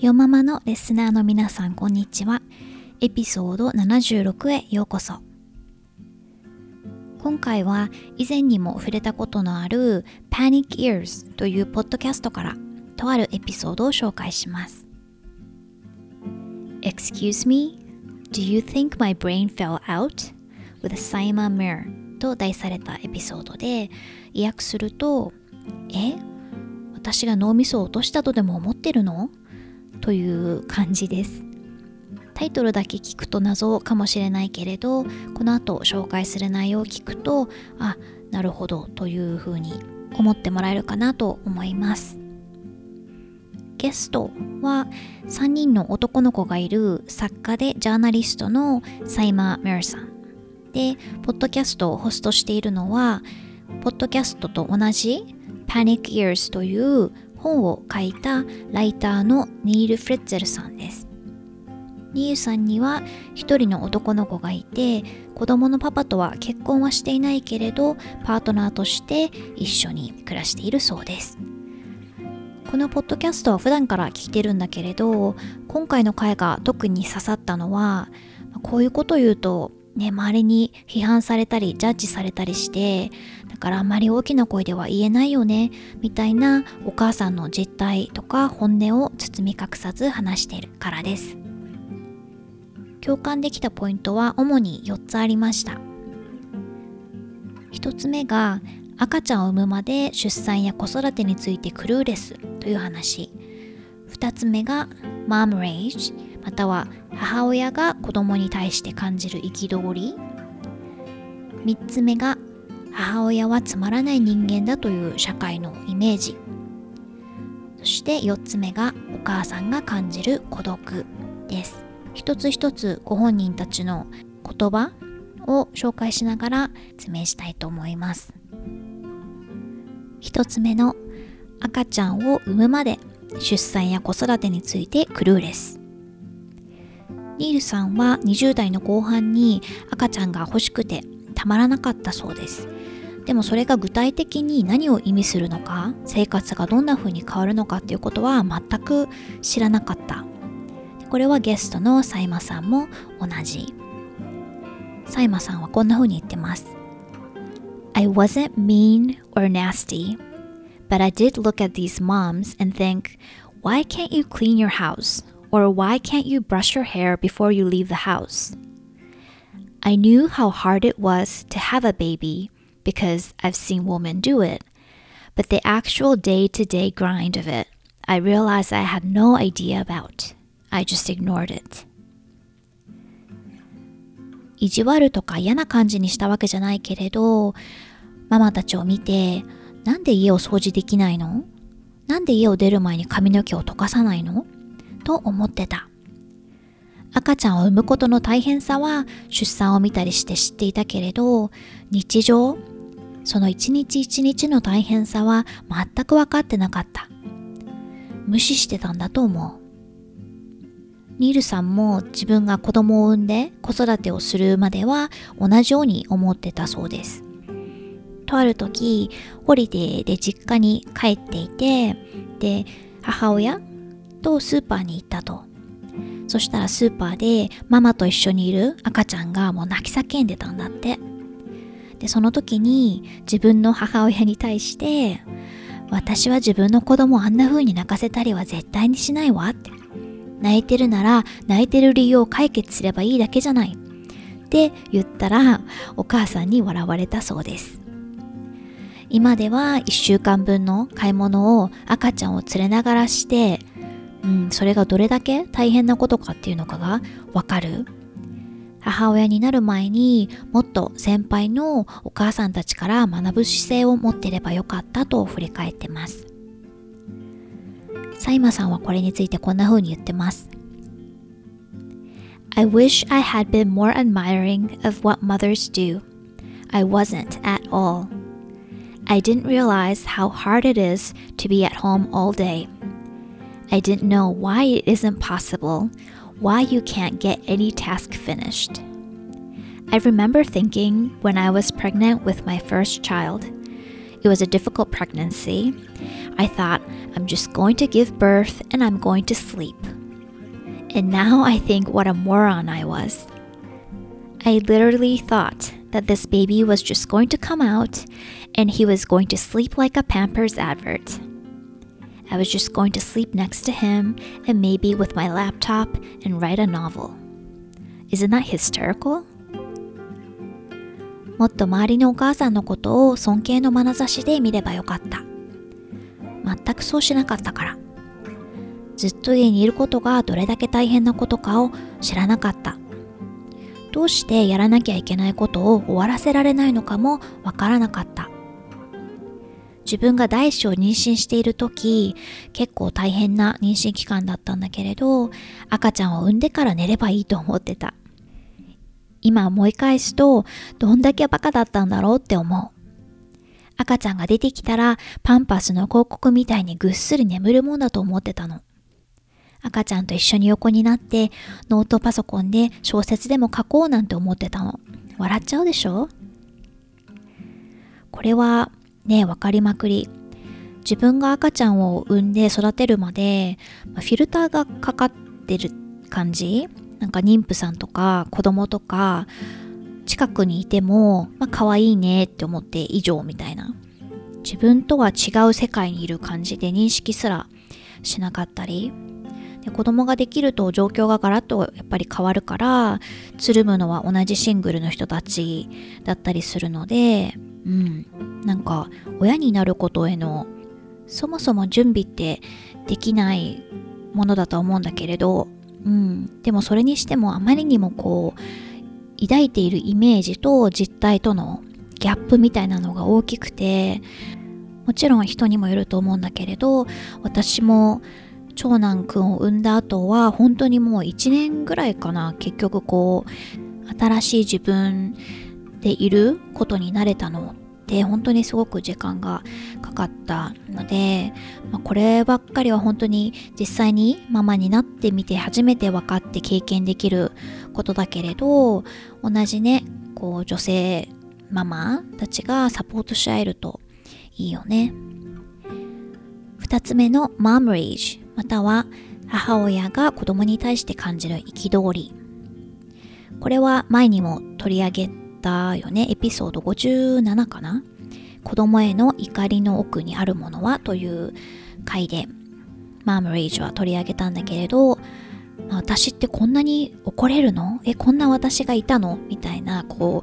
よママのレスナーの皆さんこんにちは。エピソード76へようこそ。今回は以前にも触れたことのある Panic Ears というポッドキャストからとあるエピソードを紹介します。Excuse me, do you think my brain fell out? with Simon Mirror と題されたエピソードで意訳するとえ？私が脳みそを落としたとでも思ってるの？という感じです。タイトルだけ聞くと謎かもしれないけれどこの後紹介する内容を聞くとあなるほどというふうに思ってもらえるかなと思います。ゲストは3人の男の子がいる作家でジャーナリストのサイマー・メルさん。でポッドキャストをホストしているのはポッドキャストと同じ Panic Ears という本を書いたライターのニール・フレッツェルさんです。ニーさんには一人の男の子がいて子供のパパとは結婚はしていないけれどパートナーとして一緒に暮らしているそうです。このポッドキャストは普段から聞いてるんだけれど今回の回が特に刺さったのはこういうこと言うとね周りに批判されたりジャッジされたりしてからあんまり大きな声では言えないよねみたいなお母さんの実態とか本音を包み隠さず話しているからです。共感できたポイントは主に4つありました。1つ目が赤ちゃんを産むまで出産や子育てについてクルーレスという話。2つ目がマームレイジまたは母親が子供に対して感じる憤り。3つ目が母親はつまらない人間だという社会のイメージ。そして4つ目がお母さんが感じる孤独です。一つ一つご本人たちの言葉を紹介しながら説明したいと思います。一つ目の赤ちゃんを産むまで出産や子育てについてクルーレス。ニールさんは20代の後半に赤ちゃんが欲しくてたまらなかったそうです。でもそれが具体的に何を意味するのか生活がどんな風に変わるのかっていうことは全く知らなかったこれはゲストのサイマさんも同じ。サイマさんはこんな風に言ってます。I wasn't mean or nasty, but I did look at these moms and think, why can't you clean your house? Or why can't you brush your hair before you leave the house? I knew how hard it was to have a baby because I've seen women do it, but the actual day to day grind of it, I realized I had no idea about. I just ignored it. 意地悪とか嫌な感じにしたわけじゃないけれど、ママたちを見て、なんで家を掃除できないの？なんで家を出る前に髪の毛を溶かさないの？と思ってた。赤ちゃんを産むことの大変さは出産を見たりして知っていたけれど、日常、その一日一日の大変さは全く分かってなかった。無視してたんだと思う。ニールさんも自分が子供を産んで子育てをするまでは同じように思ってたそうです。とある時、ホリデーで実家に帰っていて、で、母親とスーパーに行ったと。そしたらスーパーでママと一緒にいる赤ちゃんがもう泣き叫んでたんだって。で、その時に自分の母親に対して、私は自分の子供あんな風に泣かせたりは絶対にしないわって。泣いてるなら泣いてる理由を解決すればいいだけじゃないって言ったらお母さんに笑われたそうです今では1週間分の買い物を赤ちゃんを連れながらして、うん、それがどれだけ大変なことかっていうのかがわかる母親になる前にもっと先輩のお母さんたちから学ぶ姿勢を持ってればよかったと振り返ってます。サイマさんはこれについてこんな風に言ってます。I wish I had been more admiring of what mothers do. I wasn't at all. I didn't realize how hard it is to be at home all day. I didn't know why it isn't possible, why you can't get any task finished. I remember thinking when I was pregnant with my first child, it was a difficult pregnancy. I thought, I'm just going to give birth and I'm going to sleep. And now I think what a moron I was. I literally thought that this baby was just going to come out and he was going to sleep like a Pampers advert. I was just going to sleep next to him and maybe with my laptop and write a novel. Isn't that hysterical? もっと周りのお母さんのことを尊敬の眼差しで見ればよかった。全くそうしなかったから。ずっと家にいることがどれだけ大変なことかを知らなかった。どうしてやらなきゃいけないことを終わらせられないのかもわからなかった。自分が第一子を妊娠している時、結構大変な妊娠期間だったんだけれど、赤ちゃんを産んでから寝ればいいと思ってた。今思い返すと、どんだけバカだったんだろうって思う。赤ちゃんが出てきたら、パンパスの広告みたいにぐっすり眠るもんだと思ってたの。赤ちゃんと一緒に横になってノートパソコンで小説でも書こうなんて思ってたの。笑っちゃうでしょ？これはね、わかりまくり。自分が赤ちゃんを産んで育てるまで、フィルターがかかってる感じ？なんか妊婦さんとか子供とか近くにいても、まあ可愛いねって思って以上みたいな。自分とは違う世界にいる感じで認識すらしなかったり、で子供ができると状況がガラッとやっぱり変わるからつるむのは同じシングルの人たちだったりするのでうん。なんか親になることへのそもそも準備ってできないものだと思うんだけれど、うん、でもそれにしてもあまりにもこう抱いているイメージと実態とのギャップみたいなのが大きくてもちろん人にもよると思うんだけれど私も長男くんを産んだ後は本当にもう1年ぐらいかな結局こう新しい自分でいることになれたの。って本当にすごく時間がかかったので、まあ、こればっかりは本当に実際にママになってみて初めて分かって経験できることだけれど同じねこう女性ママたちがサポートし合えるといいよね。2つ目のマムリージまたは母親が子供に対して感じる憤り。これは前にも取り上げたよね。エピソード57かな。子供への怒りの奥にあるものはという回でマームレージは取り上げたんだけれど私ってこんなに怒れるの？えこんな私がいたの？みたいなこ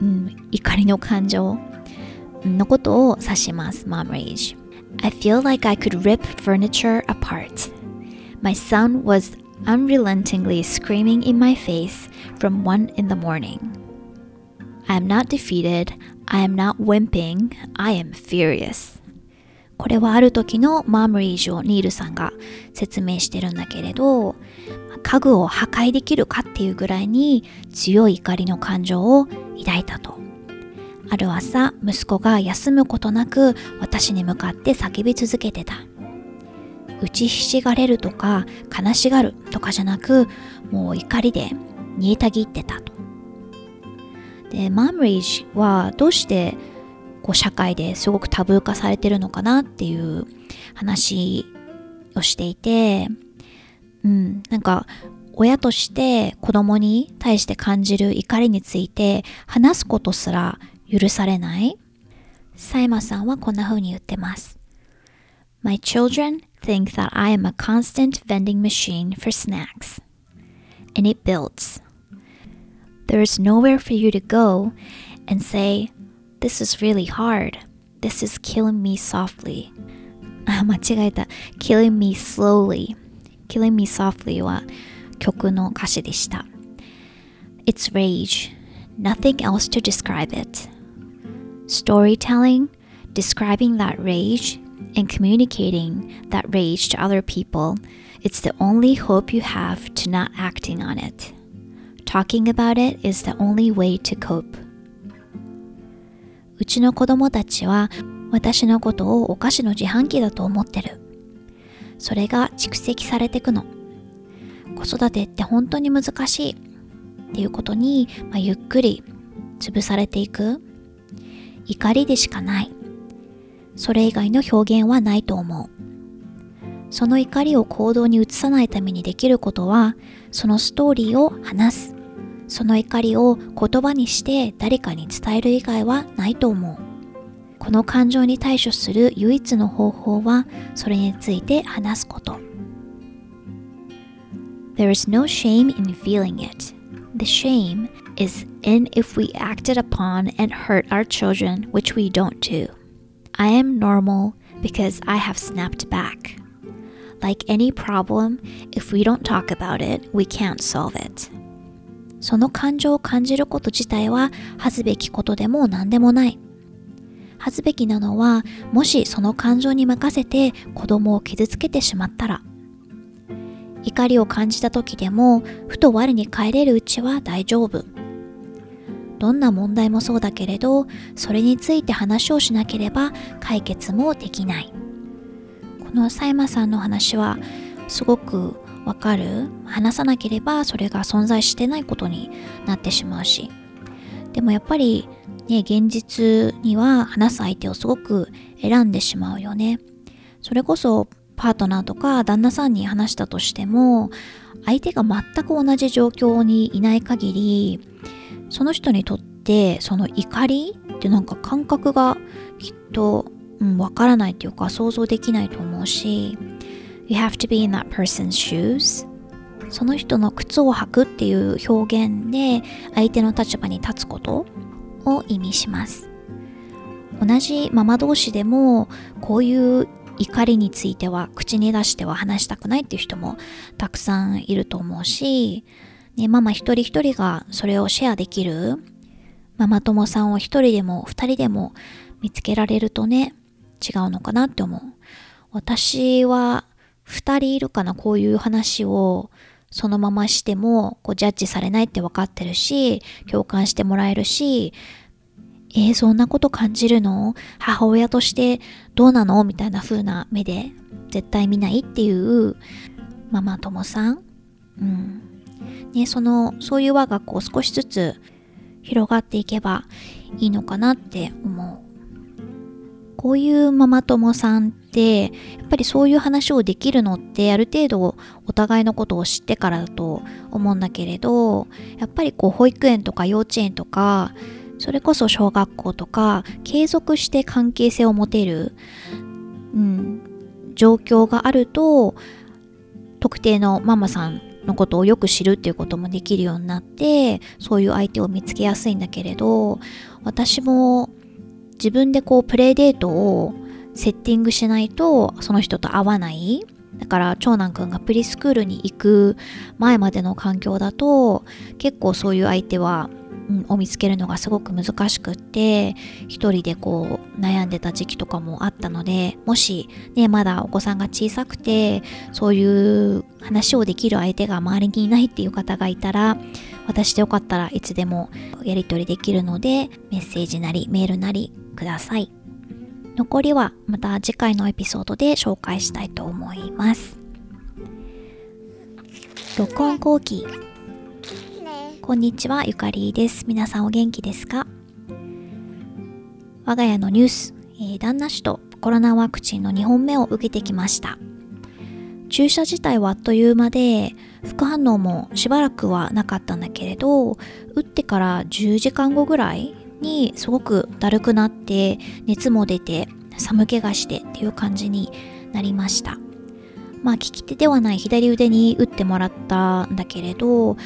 う、うん、怒りの感情のことを指しますマームレージ I feel like I could rip furniture apart. My son was unrelentingly screaming in my face from one in the morning. I am not defeated. I am not wimping. I am furious. これはある時のマームリージュをニールさんが説明してるんだけれど家具を破壊できるかっていうぐらいに強い怒りの感情を抱いたとある朝息子が休むことなく私に向かって叫び続けてた打ちひしがれるとか悲しがるとかじゃなくもう怒りで煮えたぎってたとでマムリージはどうしてこう社会ですごくタブー化されてるのかなっていう話をしていてうんなんか親として子供に対して感じる怒りについて話すことすら許されないサイマさんはこんな風に言ってます。My children think that I am a constant vending machine for snacks. And it builds. There is nowhere for you to go and say, This is really hard. This is killing me softly. あ、間違えた。killing me slowly. killing me softly は曲の歌詞でした。 It's rage, nothing else to describe it. Storytelling, describing that rage, and communicating that rage to other people, it's the only hope you have to not acting on it. Talking about it is the only way to cope. うちの子供たちは私のことをお菓子の自販機だと思ってる。それが蓄積されてくの。子育てって本当に難しいっていうことに、まあ、ゆっくり潰されていく。怒りでしかない。それ以外の表現はないと思う。その怒りを行動に移さないためにできることは、そのストーリーを話す。その怒りを言葉にして誰かに伝える以外はないと思う。この感情に対処する唯一の方法はそれについて話すこと。There is no shame in feeling it. The shame is in if we acted upon and hurt our children, which we don't do. I am normal because I have snapped back. Like any problem, if we don't talk about it, we can't solve it. その感情を感じること自体は恥ずべきことでも何でもない。恥ずべきなのは、もしその感情に任せて子供を傷つけてしまったら。怒りを感じた時でも、ふと我に帰れるうちは大丈夫。どんな問題もそうだけれど、それについて話をしなければ解決もできない。このサイマさんの話は、すごくわかる。話さなければそれが存在してないことになってしまうし。でもやっぱりね現実には話す相手をすごく選んでしまうよね。それこそパートナーとか旦那さんに話したとしても相手が全く同じ状況にいない限りその人にとってその怒りってなんか感覚がきっと、うん、わからないっていうか想像できないと思うし You have to be in that person's shoes その人の靴を履くっていう表現で相手の立場に立つことを意味します。同じママ同士でもこういう怒りについては口に出しては話したくないっていう人もたくさんいると思うし、ね、ママ一人一人がそれをシェアできるママ友さんを一人でも二人でも見つけられるとね違うのかなって思う私は2人いるかなこういう話をそのまましてもこうジャッジされないって分かってるし共感してもらえるしえー、そんなこと感じるの？母親としてどうなの？みたいな風な目で絶対見ないっていうママ友さん。うん。ね、その、そういう輪がこう少しずつ広がっていけばいいのかなって思う。こういうママ友さんってやっぱりそういう話をできるのってある程度お互いのことを知ってからだと思うんだけれどやっぱりこう保育園とか幼稚園とかそれこそ小学校とか継続して関係性を持てる、うん、状況があると特定のママさんのことをよく知るっていうこともできるようになってそういう相手を見つけやすいんだけれど私も自分でこうプレイデートをセッティングしないとその人と会わない。だから長男くんがプリスクールに行く前までの環境だと結構そういう相手は、を見つけるのがすごく難しくって一人でこう悩んでた時期とかもあったのでもしねまだお子さんが小さくてそういう話をできる相手が周りにいないっていう方がいたら私でよかったらいつでもやり取りできるのでメッセージなりメールなりください。残りはまた次回のエピソードで紹介したいと思います。録音後期こんにちは、ゆかりです。皆さんお元気ですか？我が家のニュース、えー、旦那氏とコロナワクチンの2本目を受けてきました。注射自体はあっという間で副反応もしばらくはなかったんだけれど打ってから10時間後ぐらいにすごくだるくなって熱も出て寒気がしてっていう感じになりましたまあ利き手ではない左腕に打ってもらったんだけれど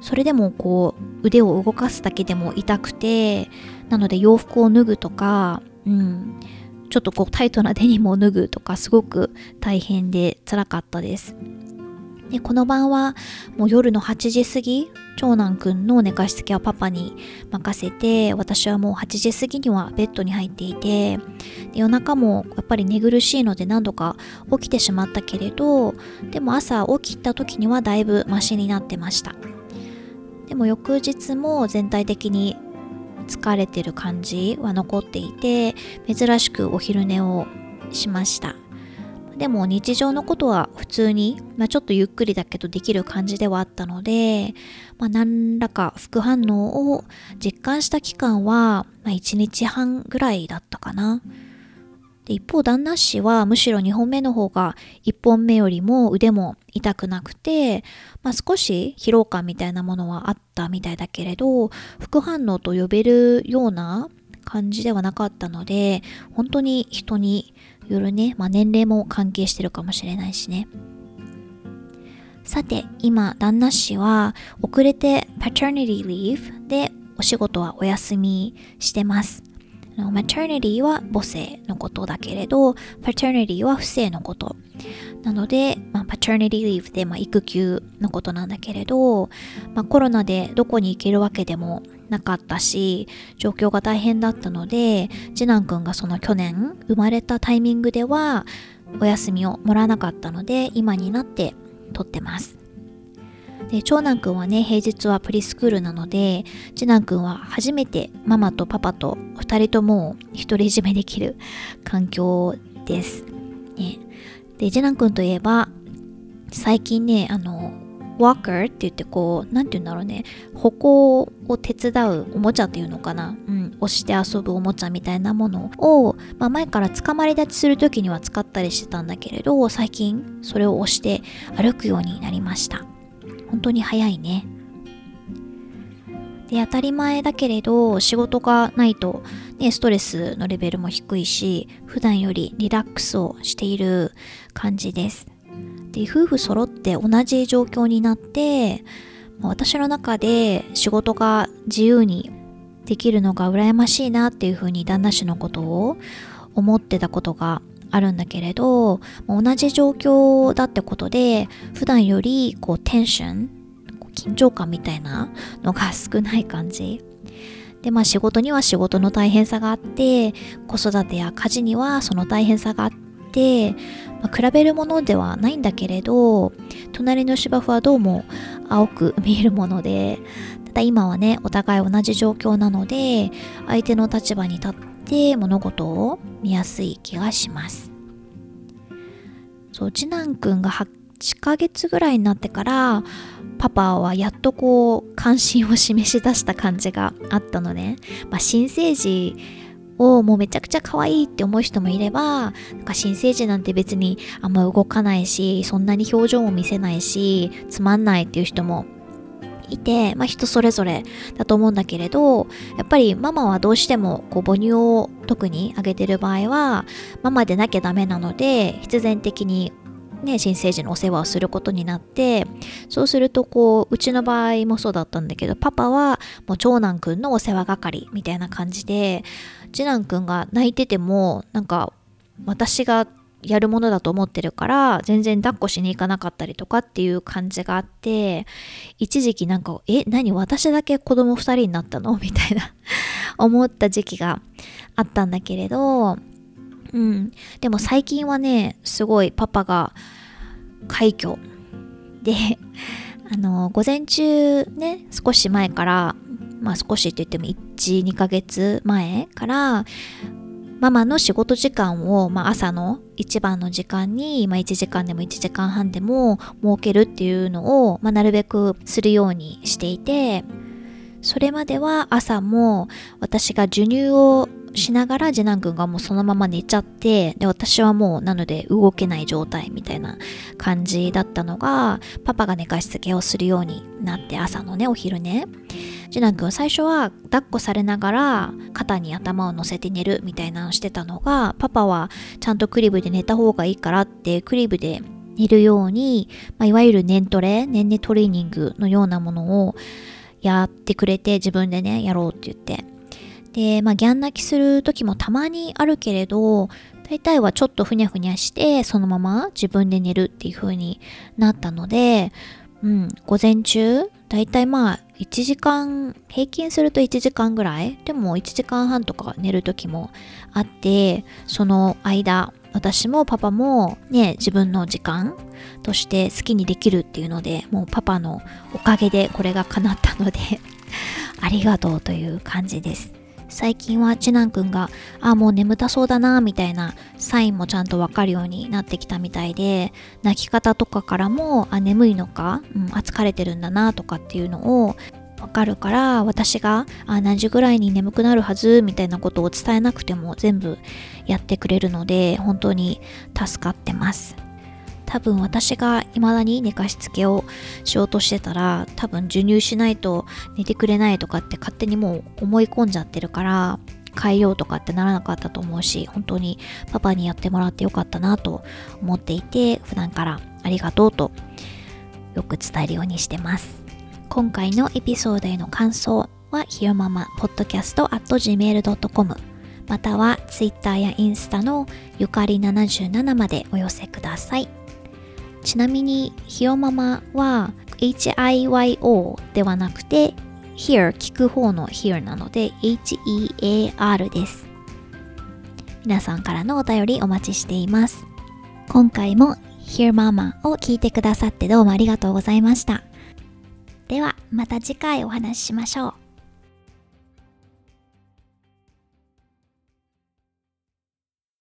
それでもこう腕を動かすだけでも痛くてなので洋服を脱ぐとかうんちょっとこうタイトなデニムを脱ぐとかすごく大変で辛かったです。でこの晩はもう夜の8時過ぎ長男くんの寝かしつけはパパに任せて私はもう8時過ぎにはベッドに入っていて夜中もやっぱり寝苦しいので何度か起きてしまったけれどでも朝起きた時にはだいぶマシになってました。でも翌日も全体的に疲れてる感じは残っていて珍しくお昼寝をしましたでも日常のことは普通に、まあ、ちょっとゆっくりだけどできる感じではあったので、まあ、何らか副反応を実感した期間は、まあ、1日半ぐらいだったかな。で一方旦那氏はむしろ2本目の方が1本目よりも腕も痛くなくて、まあ、少し疲労感みたいなものはあったみたいだけれど副反応と呼べるような感じではなかったので本当に人によるね、まあ、年齢も関係してるかもしれないしね。さて今旦那氏は遅れて paternity leave でお仕事はお休みしてます。Maternity は母性のことだけれど paternity は不正のこと。なので、まあ、paternity leave で、まあ、育休のことなんだけれど、まあ、コロナでどこに行けるわけでもなかったし状況が大変だったので次男くんがその去年生まれたタイミングではお休みをもらわなかったので今になって取ってます。で長男くんはね平日はプリスクールなので次男くんは初めてママとパパと2人とも独り占めできる環境です、ね、で次男くんといえば最近ねあの walker って言ってこう、なんて言うんだろうね、歩行を手伝うおもちゃっていうのかな、うん、押して遊ぶおもちゃみたいなものを、まあ、前から捕まり立ちする時には使ったりしてたんだけれど、最近それを押して歩くようになりました。本当に早いね。で、当たり前だけれど、仕事がないと、ね、ストレスのレベルも低いし、普段よりリラックスをしている感じです。で夫婦揃って同じ状況になって私の中で仕事が自由にできるのが羨ましいなっていうふうに旦那氏のことを思ってたことがあるんだけれど同じ状況だってことで普段よりこうテンション緊張感みたいなのが少ない感じ。でまあ仕事には仕事の大変さがあって子育てや家事にはその大変さがあって、まあ、比べるものではないんだけれど隣の芝生はどうも青く見えるものでただ今はねお互い同じ状況なので相手の立場に立って物事を見やすい気がします。そう次男くんが8ヶ月ぐらいになってからパパはやっとこう関心を示し出した感じがあったのね、まあ、新生児をもうめちゃくちゃ可愛いって思う人もいれば、なんか新生児なんて別にあんま動かないし、そんなに表情も見せないし、つまんないっていう人もいて、まあ人それぞれだと思うんだけれど、やっぱりママはどうしてもこう母乳を特にあげてる場合は、ママでなきゃダメなので、必然的にね、新生児のお世話をすることになってそうするとこううちの場合もそうだったんだけどパパはもう長男くんのお世話係みたいな感じで次男くんが泣いててもなんか私がやるものだと思ってるから全然抱っこしに行かなかったりとかっていう感じがあって一時期なんかえ何私だけ子供2人になったの？みたいな思った時期があったんだけれどうん。でも最近はね、すごいパパが快挙で、あの、午前中ね、少し前から、まあ少しって言っても1、2ヶ月前から、ママの仕事時間を、まあ、朝の一番の時間に、まあ、1時間でも1時間半でも設けるっていうのを、まあ、なるべくするようにしていてそれまでは朝も私が授乳をしながら次男くんがもうそのまま寝ちゃってで私はもうなので動けない状態みたいな感じだったのがパパが寝かしつけをするようになって朝のねお昼ね。次男くん最初は抱っこされながら肩に頭を乗せて寝るみたいなのしてたのがパパはちゃんとクリブで寝た方がいいからってクリブで寝るように、まあ、いわゆる年トレ年齢トレーニングのようなものをやってくれて自分でねやろうって言って。で、まあ、ギャン泣きする時もたまにあるけれど、大体はちょっとふにゃふにゃして、そのまま自分で寝るっていう風になったので、うん、午前中だいたいまあ1時間平均すると1時間ぐらいでも1時間半とか寝る時もあってその間私もパパもね自分の時間として好きにできるっていうのでもうパパのおかげでこれが叶ったので ありがとうという感じです。最近は次男くんが、あ、もう眠たそうだな、みたいなサインもちゃんとわかるようになってきたみたいで、泣き方とかからも、あ、眠いのか、うん、あ、疲れてるんだな、とかっていうのをわかるから、私が、あ、何時ぐらいに眠くなるはず、みたいなことを伝えなくても全部やってくれるので、本当に助かってます。多分私が未だに寝かしつけをしようとしてたら多分授乳しないと寝てくれないとかって勝手にもう思い込んじゃってるから変えようとかってならなかったと思うし本当にパパにやってもらってよかったなと思っていて普段からありがとうとよく伝えるようにしてます今回のエピソードへの感想はひよままポッドキャスト at gmail.com または Twitter やインスタのゆかり77までお寄せください。ちなみに、ひよママは HIYO ではなくて Hear 聞く方の Hear なので HEAR です。皆さんからのお便りお待ちしています。今回も Hear Mama を聞いてくださってどうもありがとうございました。ではまた次回お話ししましょう。